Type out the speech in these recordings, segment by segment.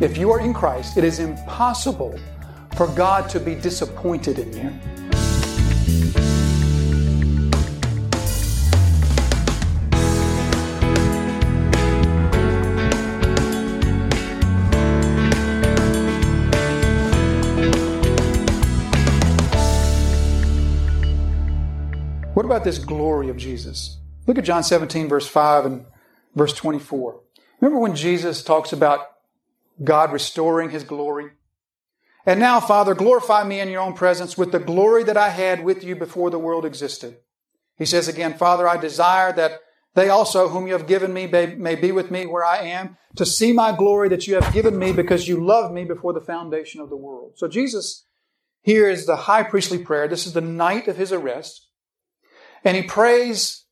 if you are in Christ, it is impossible for God to be disappointed in you. What about this glory of Jesus? Look at John 17, verse 5 and verse 24. Remember when Jesus talks about God restoring his glory? And now, Father, glorify me in your own presence with the glory that I had with you before the world existed. He says again, Father, I desire that they also, whom you have given me, may, be with me where I am, to see my glory that you have given me because you loved me before the foundation of the world. So Jesus here is the high priestly prayer. This is the night of his arrest. And he prays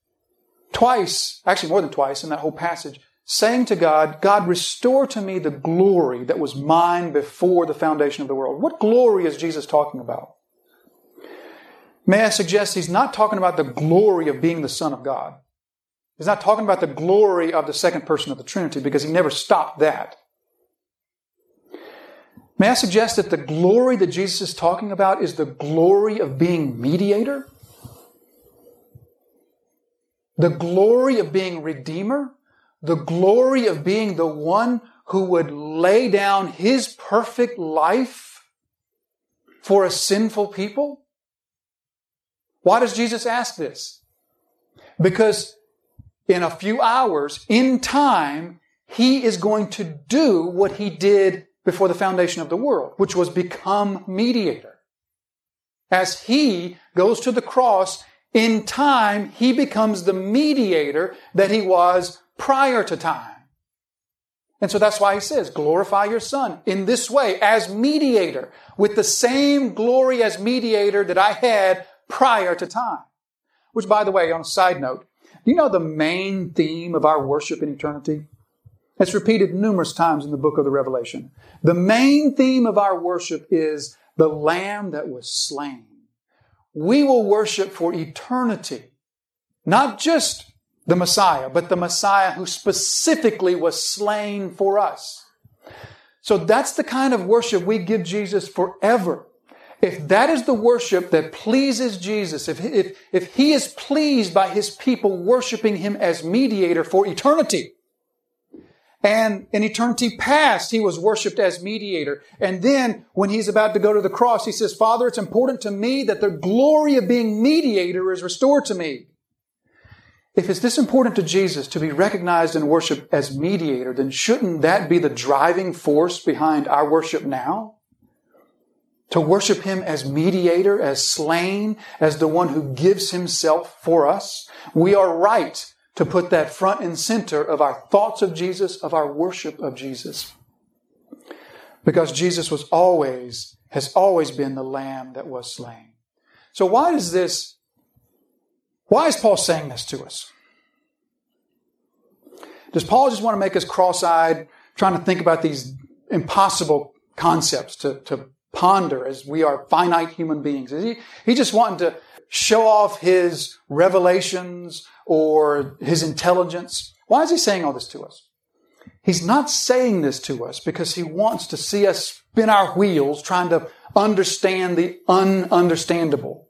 twice, actually more than twice in that whole passage, saying to God, God, restore to me the glory that was mine before the foundation of the world. What glory is Jesus talking about? May I suggest he's not talking about the glory of being the Son of God. He's not talking about the glory of the second person of the Trinity because he never stopped that. May I suggest that the glory that Jesus is talking about is the glory of being mediator? The glory of being redeemer? The glory of being the one who would lay down his perfect life for a sinful people? Why does Jesus ask this? Because in a few hours, in time, he is going to do what he did before the foundation of the world, which was become mediator. As he goes to the cross, in time, he becomes the mediator that he was prior to time. And so that's why he says, glorify your son in this way as mediator with the same glory as mediator that I had prior to time. Which, by the way, on a side note, do you know the main theme of our worship in eternity? It's repeated numerous times in the book of the Revelation. The main theme of our worship is the lamb that was slain. We will worship for eternity, not just the Messiah, but the Messiah who specifically was slain for us. So that's the kind of worship we give Jesus forever. If that is the worship that pleases Jesus, if, if, if he is pleased by his people worshiping him as mediator for eternity, and in eternity past, he was worshiped as mediator. And then when he's about to go to the cross, he says, Father, it's important to me that the glory of being mediator is restored to me. If it's this important to Jesus to be recognized and worshiped as mediator, then shouldn't that be the driving force behind our worship now? To worship him as mediator, as slain, as the one who gives himself for us. We are right to put that front and center of our thoughts of Jesus, of our worship of Jesus. Because Jesus was always, has always been the lamb that was slain. So why is this, why is Paul saying this to us? Does Paul just want to make us cross-eyed, trying to think about these impossible concepts to, to ponder as we are finite human beings? Is he, he just wanting to show off his revelations or his intelligence. Why is he saying all this to us? He's not saying this to us because he wants to see us spin our wheels trying to understand the ununderstandable.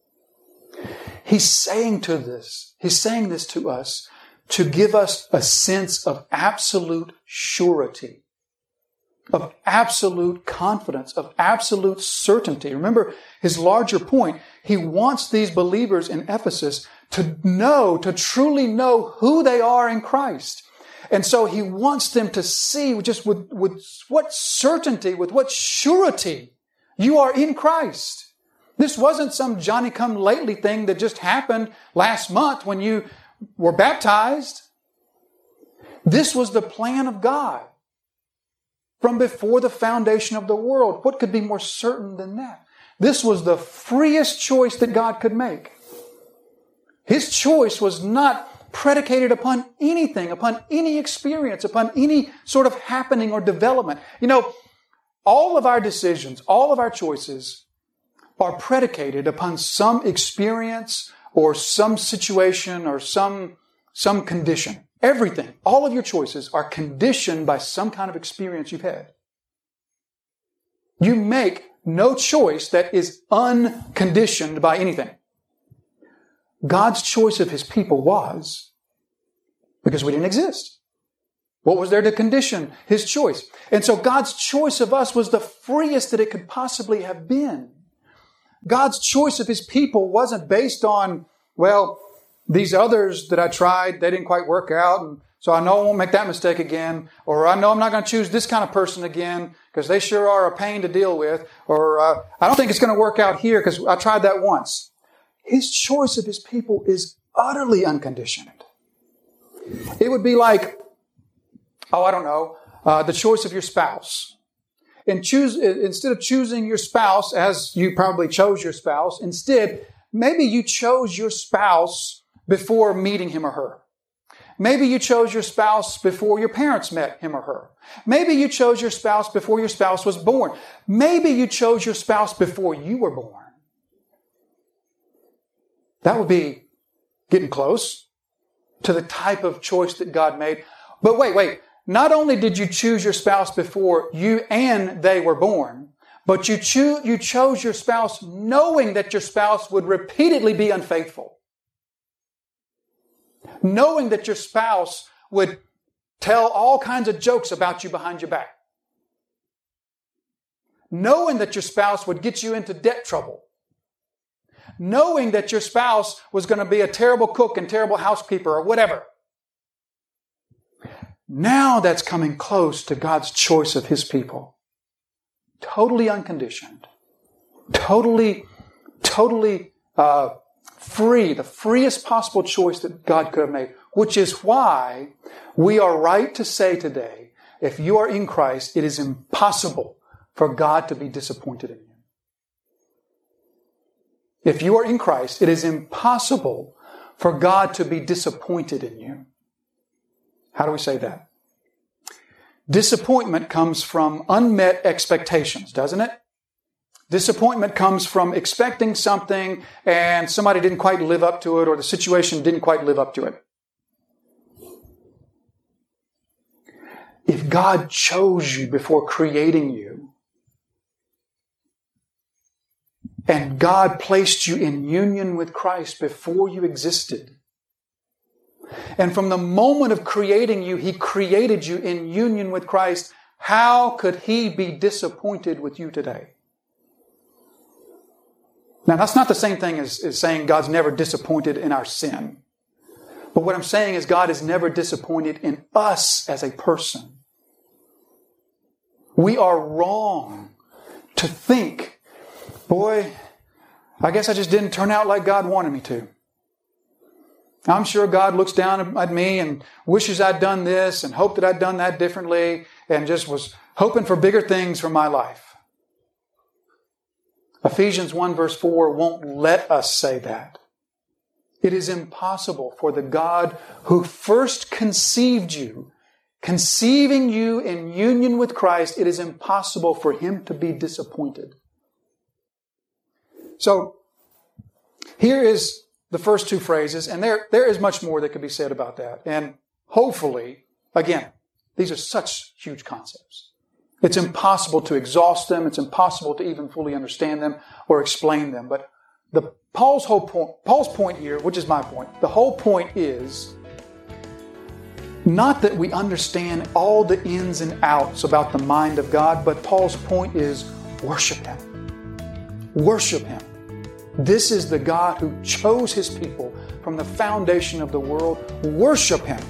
He's saying to this, he's saying this to us to give us a sense of absolute surety, of absolute confidence, of absolute certainty. Remember his larger point. He wants these believers in Ephesus to know, to truly know who they are in Christ. And so he wants them to see just with, with what certainty, with what surety you are in Christ. This wasn't some Johnny come lately thing that just happened last month when you were baptized. This was the plan of God from before the foundation of the world. What could be more certain than that? This was the freest choice that God could make. His choice was not predicated upon anything, upon any experience, upon any sort of happening or development. You know, all of our decisions, all of our choices are predicated upon some experience or some situation or some, some condition. Everything, all of your choices are conditioned by some kind of experience you've had. You make no choice that is unconditioned by anything. God's choice of his people was because we didn't exist. What was there to condition his choice? And so God's choice of us was the freest that it could possibly have been. God's choice of his people wasn't based on, well, these others that I tried, they didn't quite work out. And so I know I won't make that mistake again. Or I know I'm not going to choose this kind of person again because they sure are a pain to deal with. Or uh, I don't think it's going to work out here because I tried that once. His choice of his people is utterly unconditioned. It would be like, oh, I don't know, uh, the choice of your spouse. And choose instead of choosing your spouse as you probably chose your spouse, instead, maybe you chose your spouse before meeting him or her. Maybe you chose your spouse before your parents met him or her. Maybe you chose your spouse before your spouse was born. Maybe you chose your spouse before you were born. That would be getting close to the type of choice that God made. But wait, wait. Not only did you choose your spouse before you and they were born, but you, cho- you chose your spouse knowing that your spouse would repeatedly be unfaithful. Knowing that your spouse would tell all kinds of jokes about you behind your back, knowing that your spouse would get you into debt trouble, knowing that your spouse was going to be a terrible cook and terrible housekeeper or whatever. Now that's coming close to God's choice of His people. Totally unconditioned. Totally, totally uh, free, the freest possible choice that God could have made, which is why we are right to say today, if you are in Christ, it is impossible for God to be disappointed in you. If you are in Christ, it is impossible for God to be disappointed in you. How do we say that? Disappointment comes from unmet expectations, doesn't it? Disappointment comes from expecting something and somebody didn't quite live up to it or the situation didn't quite live up to it. If God chose you before creating you, and God placed you in union with Christ before you existed, and from the moment of creating you, He created you in union with Christ, how could He be disappointed with you today? Now, that's not the same thing as, as saying God's never disappointed in our sin. But what I'm saying is God is never disappointed in us as a person. We are wrong to think, boy, I guess I just didn't turn out like God wanted me to. I'm sure God looks down at me and wishes I'd done this and hoped that I'd done that differently and just was hoping for bigger things for my life. Ephesians 1 verse 4 won't let us say that. It is impossible for the God who first conceived you, conceiving you in union with Christ, it is impossible for him to be disappointed. So, here is the first two phrases, and there, there is much more that could be said about that. And hopefully, again, these are such huge concepts. It's impossible to exhaust them. It's impossible to even fully understand them or explain them. But the Paul's whole point, Paul's point here, which is my point, the whole point is not that we understand all the ins and outs about the mind of God, but Paul's point is worship Him. Worship Him. This is the God who chose His people from the foundation of the world. Worship Him.